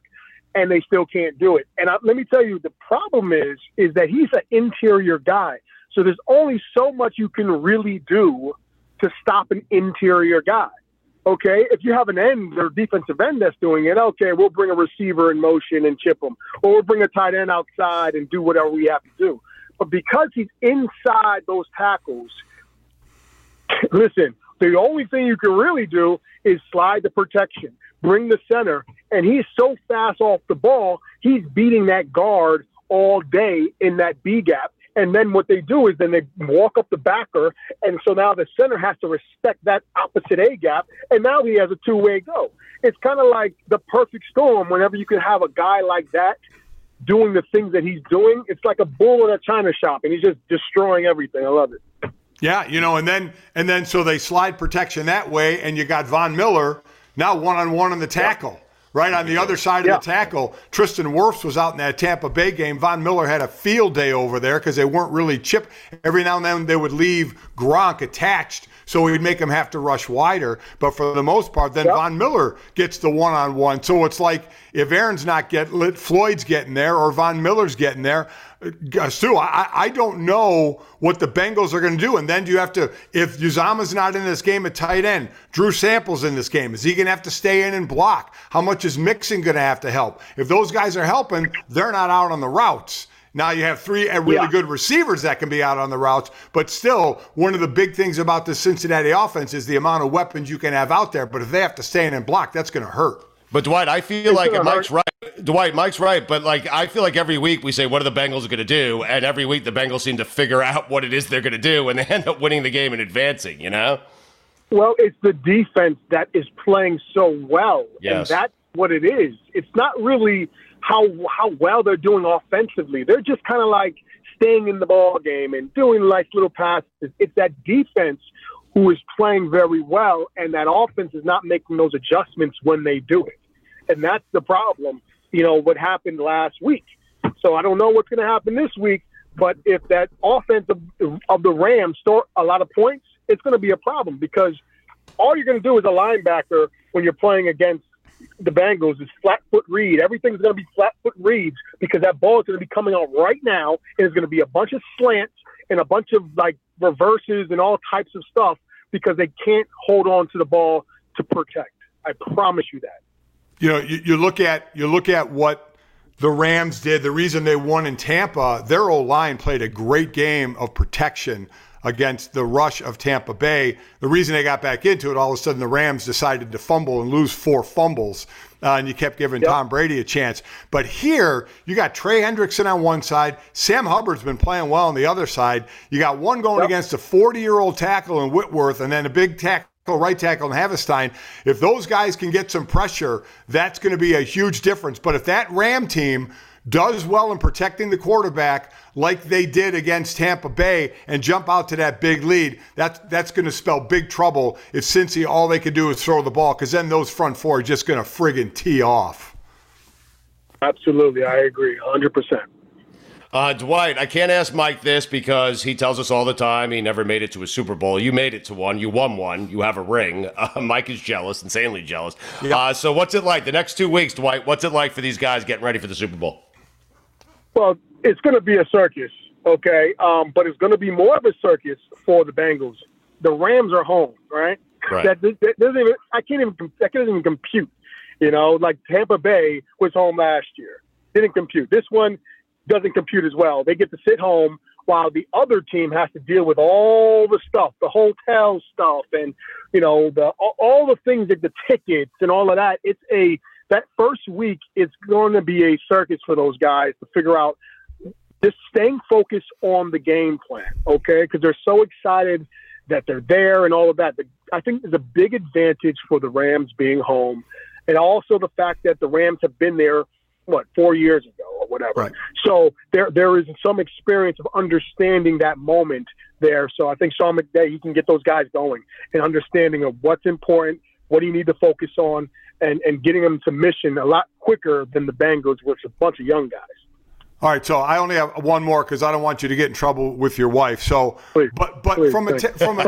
and they still can't do it. And I, let me tell you, the problem is is that he's an interior guy. So there's only so much you can really do to stop an interior guy. Okay, if you have an end or defensive end that's doing it, okay, we'll bring a receiver in motion and chip him, or we'll bring a tight end outside and do whatever we have to do. But because he's inside those tackles, listen, the only thing you can really do is slide the protection, bring the center, and he's so fast off the ball, he's beating that guard all day in that B gap. And then what they do is then they walk up the backer, and so now the center has to respect that opposite A gap, and now he has a two way go. It's kind of like the perfect storm whenever you can have a guy like that doing the things that he's doing. It's like a bull in a china shop, and he's just destroying everything. I love it. Yeah, you know, and then and then so they slide protection that way, and you got Von Miller now one on one on the tackle. Yeah. Right on the other side of the tackle, Tristan Wirfs was out in that Tampa Bay game. Von Miller had a field day over there because they weren't really chip. Every now and then they would leave Gronk attached so we'd make him have to rush wider. But for the most part, then. Von Miller gets the one on one. So it's like if Aaron's not getting lit, Floyd's getting there or Von Miller's getting there. Uh, Stu, I, I don't know what the Bengals are going to do. And then do you have to, if Uzomah's not in this game at tight end, Drew Sample's in this game, is he going to have to stay in and block? How much is Mixon going to have to help? If those guys are helping, they're not out on the routes. Now you have three really yeah. good receivers that can be out on the routes, but still, one of the big things about the Cincinnati offense is the amount of weapons you can have out there. But if they have to stay in and block, that's going to hurt. But Dwight, I feel it's like Mike's hurt. Dwight, Mike's right. But like, I feel like every week we say, "What are the Bengals going to do?" And every week the Bengals seem to figure out what it is they're going to do, and they end up winning the game and advancing. You know. Well, it's the defense that is playing so well, yes. and that's what it is. It's not really how how well they're doing offensively. They're just kind of like staying in the ball game and doing nice little passes. It's that defense who is playing very well, and that offense is not making those adjustments when they do it. And that's the problem. You know what happened last week. So I don't know what's going to happen this week. But if that offense of, of the Rams store a lot of points, it's going to be a problem because all you're going to do as a linebacker when you're playing against the Bengals is flat foot read. Everything's going to be flat foot reads because that ball is going to be coming out right now, and it's going to be a bunch of slants and a bunch of like reverses and all types of stuff because they can't hold on to the ball to protect. I promise you that. You know, you, you look at you look at what the Rams did. The reason they won in Tampa, their old line played a great game of protection against the rush of Tampa Bay. The reason they got back into it, all of a sudden the Rams decided to fumble and lose four fumbles. Uh, and you kept giving yep. Tom Brady a chance. But here, you got Trey Hendrickson on one side. Sam Hubbard's been playing well on the other side. You got one going yep. against a 40 year old tackle in Whitworth and then a big tackle right tackle and Havenstein. If those guys can get some pressure, that's going to be a huge difference. But if that Ram team does well in protecting the quarterback like they did against Tampa Bay and jump out to that big lead, that's that's going to spell big trouble if Cincy all they can do is throw the ball because then those front four are just going to friggin' tee off. Absolutely, I agree, hundred percent. Uh, Dwight, I can't ask Mike this because he tells us all the time he never made it to a Super Bowl. You made it to one. You won one. You have a ring. Uh, Mike is jealous, insanely jealous. Yep. Uh, so, what's it like the next two weeks, Dwight? What's it like for these guys getting ready for the Super Bowl? Well, it's going to be a circus, okay? Um, but it's going to be more of a circus for the Bengals. The Rams are home, right? Right. That, that doesn't even. I can't even. That can't even compute. You know, like Tampa Bay was home last year, didn't compute. This one doesn't compute as well. They get to sit home while the other team has to deal with all the stuff, the hotel stuff, and you know the all, the things like the tickets and all of that. It's a that first week, it's going to be a circus for those guys to figure out just staying focused on the game plan, okay? Because they're so excited that they're there and all of that. I think there's a big advantage for the Rams being home, and also the fact that the Rams have been there, what, four years ago or whatever. Right. So there there is some experience of understanding that moment there. So I think Sean McVay he can get those guys going and understanding of what's important, what do you need to focus on, and, and getting them to mission a lot quicker than the Bengals, which is a bunch of young guys. All right, so I only have one more because I don't want you to get in trouble with your wife. So, please, but but please, from a te- from a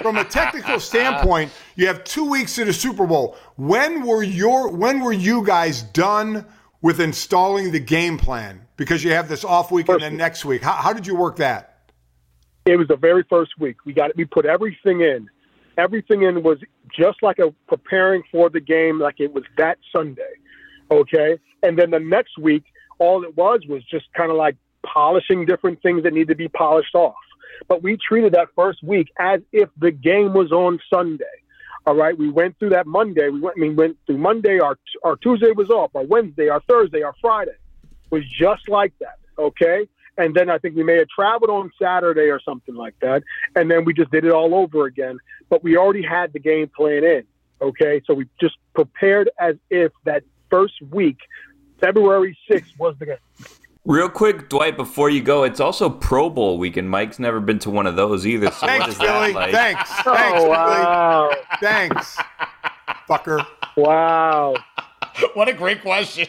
from a technical standpoint, you have two weeks to the Super Bowl. When were your when were you guys done with installing the game plan? Because you have this off week and then next week. How, how did you work that? It was the very first week. We got it. we put everything in. Everything in was just like a preparing for the game, like it was that Sunday. Okay, and then the next week all it was was just kind of like polishing different things that need to be polished off. But we treated that first week as if the game was on Sunday. All right, we went through that Monday. We went, I mean, went through Monday. Our our Tuesday was off. Our Wednesday, our Thursday, our Friday was just like that. Okay, and then I think we may have traveled on Saturday or something like that, and then we just did it all over again. But we already had the game plan in. Okay, so we just prepared as if that first week February 6th was the game. Real quick, Dwight, before you go, it's also Pro Bowl weekend. Mike's never been to one of those either. So Thanks, Billy. Like? Thanks. Oh, Thanks, wow. Billy. Thanks. Fucker. Wow. what a great question.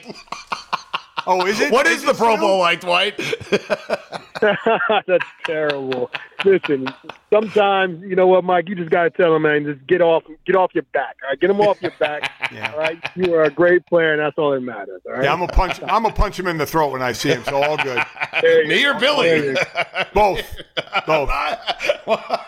Oh, is it? What is, Is the Pro still? Bowl like, Dwight? That's terrible. Listen, sometimes you know what, Mike. You just gotta tell them, man. Just get off, get off your back. All right, get them off your back. All right, you are a great player, and that's all that matters. All right. Yeah, I'm gonna punch. I'm gonna punch him in the throat when I see him. So all good. There you Me or. Billy? There you go. Both. Both.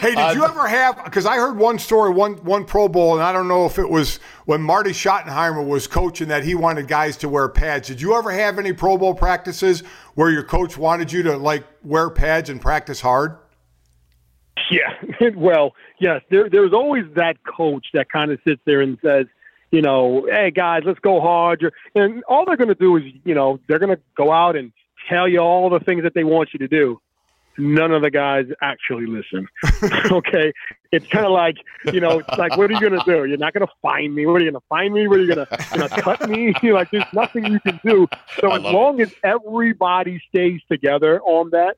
Hey, did you uh, ever have? Because I heard one story, one one Pro Bowl, and I don't know if it was when Marty Schottenheimer was coaching that he wanted guys to wear pads. Did you ever have any Pro Bowl practices where your coach wanted you to like wear pads and practice hard? Yeah. well, yes. There, there's always that coach that kind of sits there and says, you know, hey guys, let's go hard. And all they're going to do is, you know, they're going to go out and tell you all the things that they want you to do. None of the guys actually listen. okay, it's kind of like, you know, it's like, what are you going to do? You're not going to find me. What are you going to find me? What are you going to, you know, cut me? like, there's nothing you can do. So I as long as everybody stays together on that,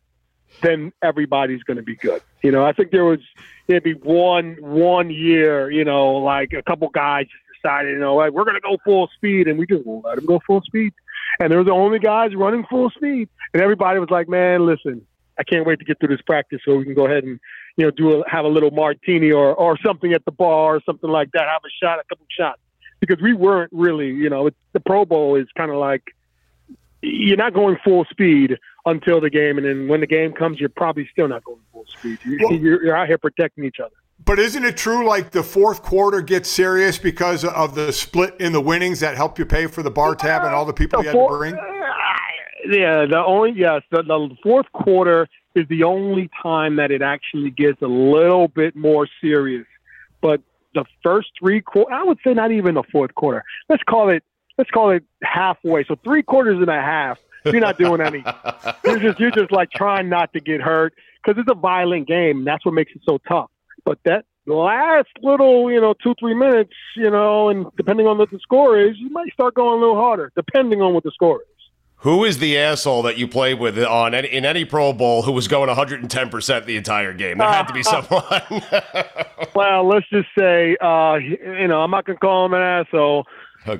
then everybody's going to be good. You know, I think there was maybe one one year, you know, like a couple guys decided, you know, like we're going to go full speed, and we just let them go full speed. And they were the only guys running full speed, and everybody was like, "Man, listen, I can't wait to get through this practice so we can go ahead and you know do a, have a little martini or or something at the bar or something like that, have a shot, a couple shots." Because we weren't really, you know, the Pro Bowl is kind of like you're not going full speed until the game, and then when the game comes, you're probably still not going full speed. You- Well- You're, you're out here protecting each other. But isn't it true? Like the fourth quarter gets serious because of the split in the winnings that help you pay for the bar tab and all the people you had to four- bring. Uh, yeah, the only yes, the, the fourth quarter is the only time that it actually gets a little bit more serious. But the first three quarters, I would say not even the fourth quarter. Let's call it let's call it halfway. So three quarters and a half. You're not doing any. you're just you're just like trying not to get hurt because it's a violent game. And that's what makes it so tough. But that last little, you know, two three minutes, you know, and depending on what the score is, you might start going a little harder, depending on what the score is. Who is the asshole that you played with on any, in any Pro Bowl who was going 110% the entire game? There had to be someone. Well, let's just say, uh, you know, I'm not going to call him an asshole,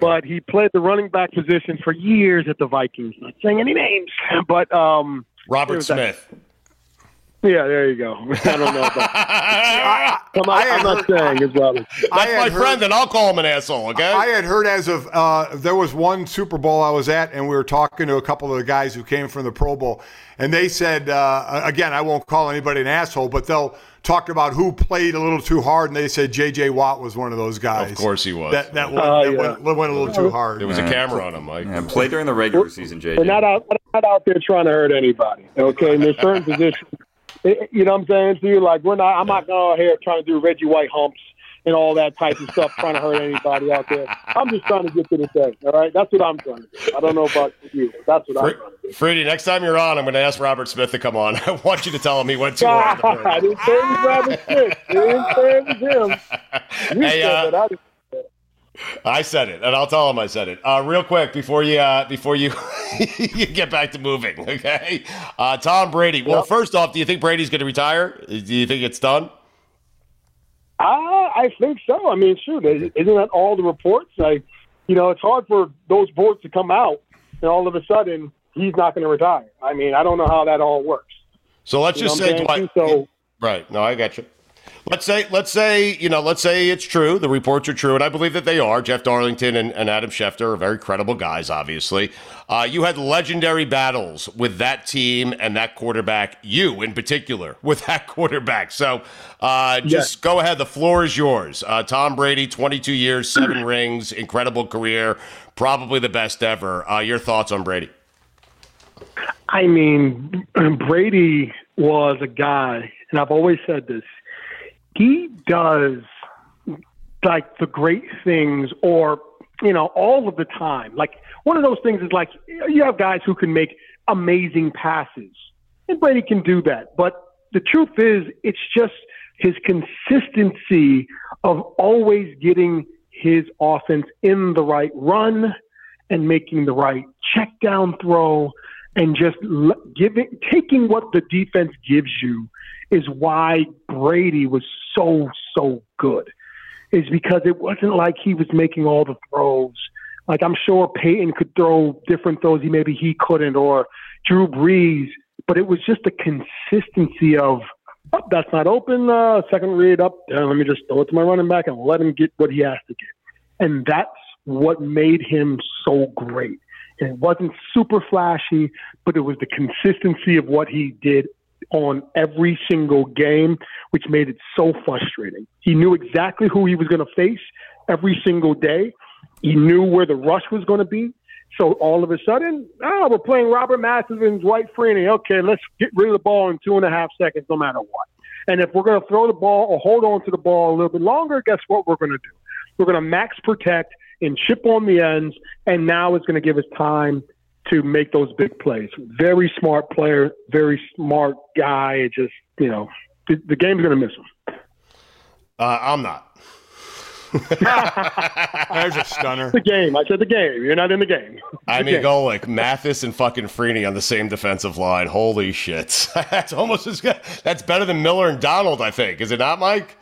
but he played the running back position for years at the Vikings. Not saying any names, but um, Robert Smith. that? Smith. Yeah, there you go. I don't know about. I'm not, I'm not saying it's Robert. That's my heard- friend, and I'll call him an asshole, okay? I had heard as of uh, there was one Super Bowl I was at, and we were talking to a couple of the guys who came from the Pro Bowl, and they said, uh, again, I won't call anybody an asshole, but they'll talk about who played a little too hard, and they said J.J. Watt was one of those guys. Of course he was. That that went, Oh, that yeah. went, went a little too hard. There was a camera on him, Mike. Yeah, play during the regular season, We're JJ. not out, we're not out there trying to hurt anybody. Okay, and there's certain positions. You know what I'm saying to you? Like we're not. I'm not going out here trying to do Reggie White humps and all that type of stuff, trying to hurt anybody out there. I'm just trying to get to the thing. All right, that's what I'm trying to do. I don't know about you. but That's what I'm trying to do. Freddie, next time you're on, I'm going to ask Robert Smith to come on. I want you to tell him he went too hard. in the Pro I didn't say it was Robert Smith. I didn't say it was him. You Hey, said uh, that. I didn't. I said it, and I'll tell him I said it. Uh, real quick before you uh, before you you get back to moving, okay? Uh, Tom Brady. Well, Yep. first off, do you think Brady's going to retire? Do you think it's done? I, I think so. I mean, shoot, isn't that all the reports? Like, you know, it's hard for those reports to come out, and all of a sudden, he's not going to retire. I mean, I don't know how that all works. So let's You just say? Dwight. So Right. No, I got you. Let's say, let's say, you know, let's say it's true. The reports are true, and I believe that they are. Jeff Darlington and, and Adam Schefter are very credible guys, obviously. Uh, you had legendary battles with that team and that quarterback, you in particular, with that quarterback. So uh, just Yes. go ahead. The floor is yours. Uh, Tom Brady, 22 years, seven rings, incredible career, probably the best ever. Uh, your thoughts on Brady? I mean, Brady was a guy, and I've always said this. He does like the great things, or you know, all of the time. Like one of those things is like you have guys who can make amazing passes, and Brady can do that. But the truth is, it's just his consistency of always getting his offense in the right run and making the right check down throw and just giving taking what the defense gives you is why Brady was so so good is because it wasn't like he was making all the throws. Like I'm sure Peyton could throw different throws he maybe he couldn't or Drew Brees but it was just the consistency of oh, that's not open uh, second read up uh, let me just throw it to my running back and let him get what he has to get. And that's what made him so great. And it wasn't super flashy, but it was the consistency of what he did on every single game, which made it so frustrating. He knew exactly who he was going to face every single day. He knew where the rush was going to be. So all of a sudden, oh, we're playing Robert Mathis and Dwight Freeney. Okay, let's get rid of the ball in two and a half seconds, no matter what. And if we're going to throw the ball or hold on to the ball a little bit longer, guess what we're going to do? We're going to max protect and chip on the ends, and now it's going to give us time to make those big plays. Very smart player, very smart guy. It just, you know, the, the game's going to miss him. Uh, I'm not. There's a stunner. The game. I said the game. You're not in the game. I The mean, game. go like Mathis and fucking Freeney on the same defensive line. Holy shit. that's almost as good. That's better than Miller and Donald, I think. Is it not, Mike?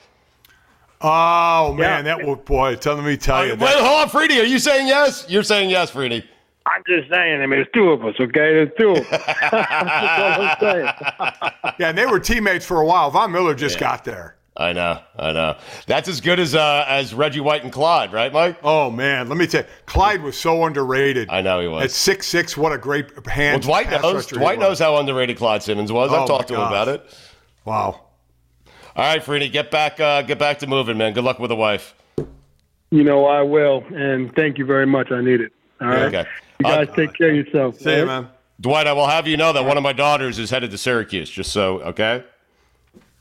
Oh man, that will boy. Tell me tell you. Wait, that- hold on, Freeney. Are you saying yes? You're saying yes, Freeney. I'm just saying. I mean, there's two of us, okay? There's two of us. That's all I'm saying. yeah, and they were teammates for a while. Von Miller just got there. I know, I know. That's as good as uh, as Reggie White and Clyde, right, Mike? Oh man, let me tell you, Clyde was so underrated. I know he was. At six six, what a great Well, hand. Dwight pass knows. Dwight knows how underrated Clyde Simmons was. Oh, I've talked my to him about it. Wow. All right, Freeney, get back, uh, get back to moving, man. Good luck with the wife. You know, I will. And thank you very much. I need it. All right. Okay. You guys take care of yourself. See you, man. Dwight, I will have you know that one of my daughters is headed to Syracuse. Just so, okay.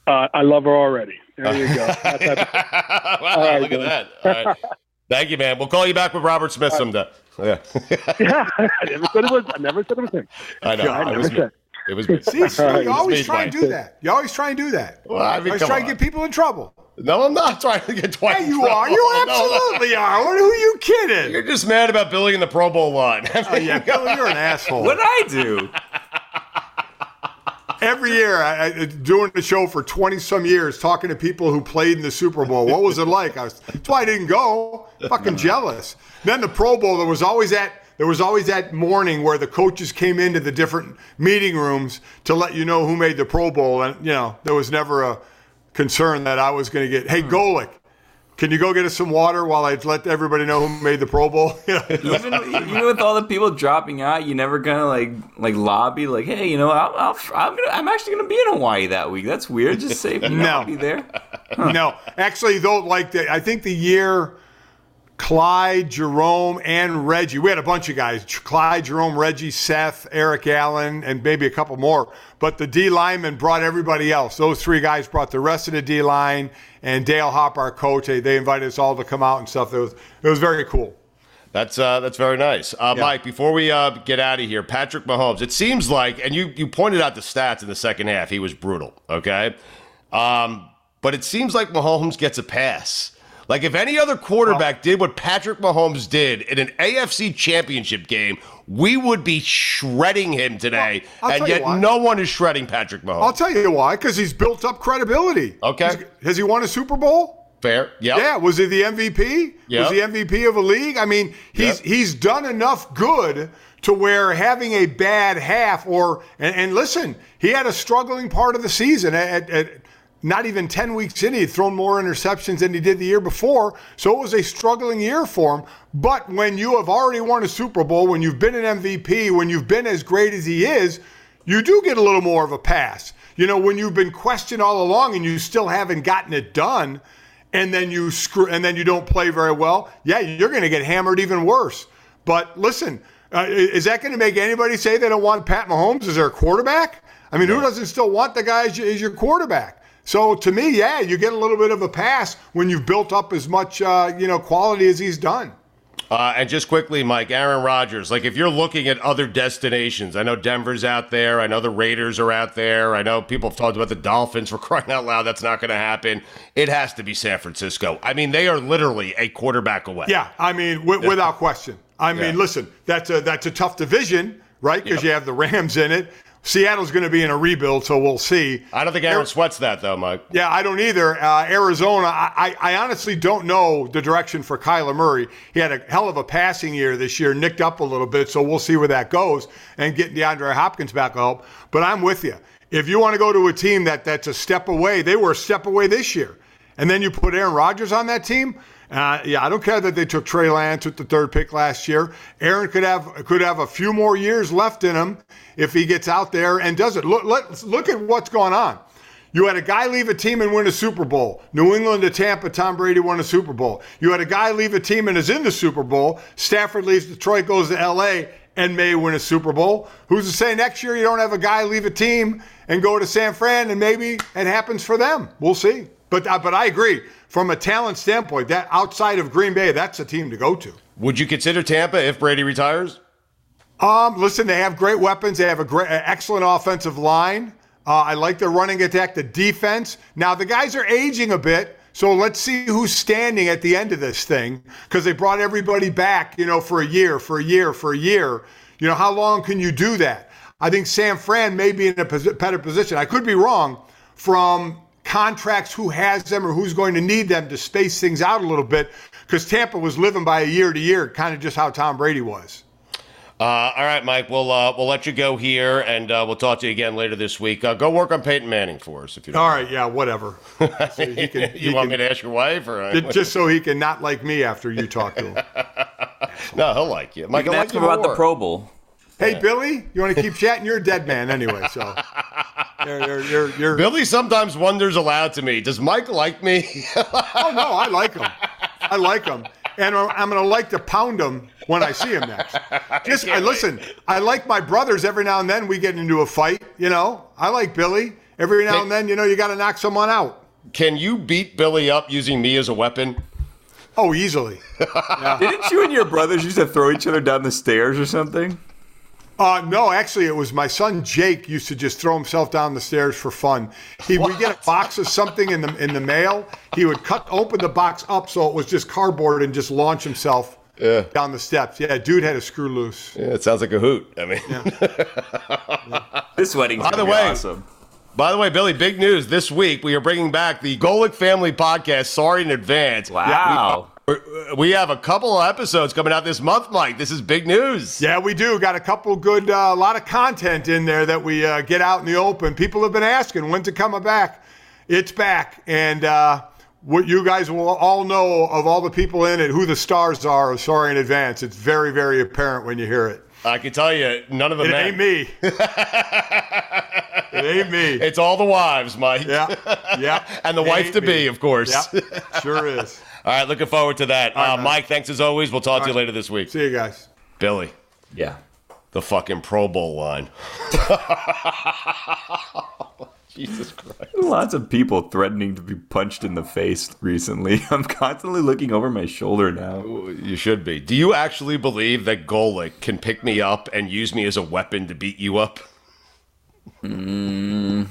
Uh, I love her already. There you go. That type of- wow, All right, look at man. that. All right. Thank you, man. We'll call you back with Robert Smith someday. Yeah. I never said it was. I never said it was him. I know. I It never was me. said. It was me. See, see, All right. you always try and do that. You always try and do that. Well, I mean, always try on. and get people in trouble. No, I'm not trying to get Dwight. Yeah, you trouble. are. You No, no. absolutely are. What, who are you kidding? You're just mad about Billy in the Pro Bowl line. Oh, yeah, Billy, you're an asshole. What did I do? Every year, I, I, doing the show for 20 some years, talking to people who played in the Super Bowl. What was it like? I was, that's why I didn't go. Fucking jealous. Then the Pro Bowl, there was always that. There was always that morning where the coaches came into the different meeting rooms to let you know who made the Pro Bowl, and you know there was never a concern that I was going to get. Hey, hmm. Golic, can you go get us some water while I let everybody know who made the Pro Bowl? Even even with all the people dropping out, you never of like like lobby like, hey, you know, I'll, I'll, I'm gonna, I'm actually gonna be in Hawaii that week. That's weird. Just say, No. I'll be there. No, actually, though, like the, I think the year Clyde, Jerome, and Reggie, we had a bunch of guys: Clyde, Jerome, Reggie, Seth, Eric Allen, and maybe a couple more. But the D lineman brought everybody else. Those three guys brought the rest of the D line, and Dale Haupt, our coach, they, they invited us all to come out and stuff. It was it was very cool. That's uh, that's very nice, uh, Yeah. Mike. Before we uh, get out of here, Patrick Mahomes. It seems like, and you you pointed out the stats in the second half. He was brutal. Okay, um, but it seems like Mahomes gets a pass. Like if any other quarterback did what Patrick Mahomes did in an AFC Championship game, we would be shredding him today, I'll and yet no one is shredding Patrick Mahomes. I'll tell you why, because he's built up credibility. Okay. He's- has he won a Super Bowl? Fair, yeah, Yeah, was he the MVP? Yep. Was he MVP of a league? I mean, he's Yep. he's done enough good to where having a bad half or and, and listen, he had a struggling part of the season at, at not even 10 weeks in, he had thrown more interceptions than he did the year before. So it was a struggling year for him. But when you have already won a Super Bowl, when you've been an MVP, when you've been as great as he is, you do get a little more of a pass. You know, when you've been questioned all along and you still haven't gotten it done, and then you screw and then you don't play very well, yeah, you're going to get hammered even worse. But listen, uh, is that going to make anybody say they don't want Pat Mahomes as their quarterback? I mean, who doesn't still want the guy as your quarterback? So to me, yeah, you get a little bit of a pass when you've built up as much, uh, you know, quality as he's done. Uh, and just quickly, Mike, Aaron Rodgers, like if you're looking at other destinations, I know Denver's out there. I know the Raiders are out there. I know people have talked about the Dolphins for crying out loud. That's not going to happen. It has to be San Francisco. I mean, they are literally a quarterback away. Yeah, I mean, w- without question. I mean, yeah. listen, that's a that's a tough division, right? Because yep. you have the Rams in it. Seattle's going to be in a rebuild, so we'll see. I don't think Aaron sweats that, though, Mike. Yeah, I don't either. Uh, Arizona, I, I, honestly don't know the direction for Kyler Murray. He had a hell of a passing year this year, nicked up a little bit, so we'll see where that goes and getting DeAndre Hopkins back up. But I'm with you. If you want to go to a team that, that's a step away, they were a step away this year, and then you put Aaron Rodgers on that team – uh, yeah, I don't care that they took Trey Lance with the third pick last year. Aaron could have could have a few more years left in him if he gets out there and does it. Look, let, look at what's going on. You had a guy leave a team and win a Super Bowl. New England to Tampa, Tom Brady won a Super Bowl. You had a guy leave a team and is in the Super Bowl. Stafford leaves Detroit, goes to LA, and may win a Super Bowl. Who's to say next year you don't have a guy leave a team and go to San Fran and maybe it happens for them? We'll see. But uh, but I agree from a talent standpoint, that outside of Green Bay, that's a team to go to. Would you consider Tampa if Brady retires? Um, listen, they have great weapons. They have a great, excellent offensive line. Uh, I like their running attack, the defense. Now the guys are aging a bit, so let's see who's standing at the end of this thing because they brought everybody back, you know, for a year, for a year, for a year. You know, how long can you do that? I think San Fran may be in a better position. I could be wrong from contracts, who has them or who's going to need them to space things out a little bit because Tampa was living by a year to year, kind of just how Tom Brady was. Uh, all right, Mike. We'll uh, we'll let you go here, and uh, we'll talk to you again later this week. Uh, go work on Peyton Manning for us, if you. Don't all right, yeah, whatever. So he can, you want can, me to ask your wife, or just so he can not like me after you talk to him? no, he'll like you. Mike, you can ask him about more. the Pro Bowl. Hey, yeah. Billy, you want to keep chatting? You're a dead man anyway, so. You're, you're, you're, you're, Billy sometimes wonders aloud to me, does Mike like me? oh, no, I like him. I like him. And I'm going to like to pound him when I see him next. Just, I, I listen, I like my brothers every now and then we get into a fight, you know. I like Billy. Every now and then, you know, you got to knock someone out. Can you beat Billy up using me as a weapon? Oh, easily. Yeah. Didn't you and your brothers used to throw each other down the stairs or something? Uh, no, actually, it was my son Jake used to just throw himself down the stairs for fun. He would get a box of something in the in the mail. He would cut open the box up so it was just cardboard and just launch himself yeah. down the steps. Yeah, dude had a screw loose. Yeah, it sounds like a hoot. I mean, yeah. this wedding. by the way, awesome. By the way, Billy, big news this week. We are bringing back the Golic Family Podcast. Sorry in advance. Wow. We have a couple of episodes coming out this month, Mike. This is big news. Yeah, we do. Got a couple good, a uh, lot of content in there that we uh, get out in the open. People have been asking when's it coming back. It's back, and uh, what you guys will all know of all the people in it, who the stars are. Sorry in advance. It's very, very apparent when you hear it. I can tell you, none of them. It ain't me. it ain't me. It's all the wives, Mike. Yeah, yeah. and the wife to be, of course. Yeah, sure is. All right, looking forward to that. Right, uh, Mike, thanks as always. We'll talk All to you right. later this week. See you guys. Billy. Yeah. The fucking Pro Bowl line. Jesus Christ. Lots of people threatening to be punched in the face recently. I'm constantly looking over my shoulder now. You should be. Do you actually believe that Golic can pick me up and use me as a weapon to beat you up? Mm,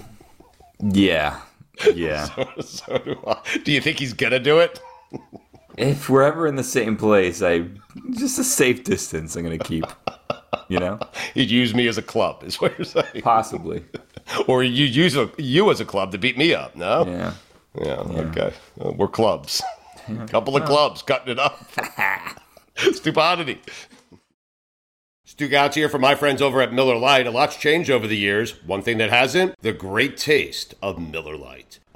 yeah. Yeah. so, so do, I. do you think he's going to do it? If we're ever in the same place, I just a safe distance. I'm gonna keep. You know, he'd use me as a club, is what you're saying. Possibly, or you use a, you as a club to beat me up. No. Yeah. Yeah. yeah. Okay. Well, we're clubs. A couple of clubs cutting it up. Stupodity. Stu Gatz here from my friends over at Miller Lite. A lot's changed over the years. One thing that hasn't, the great taste of Miller Lite.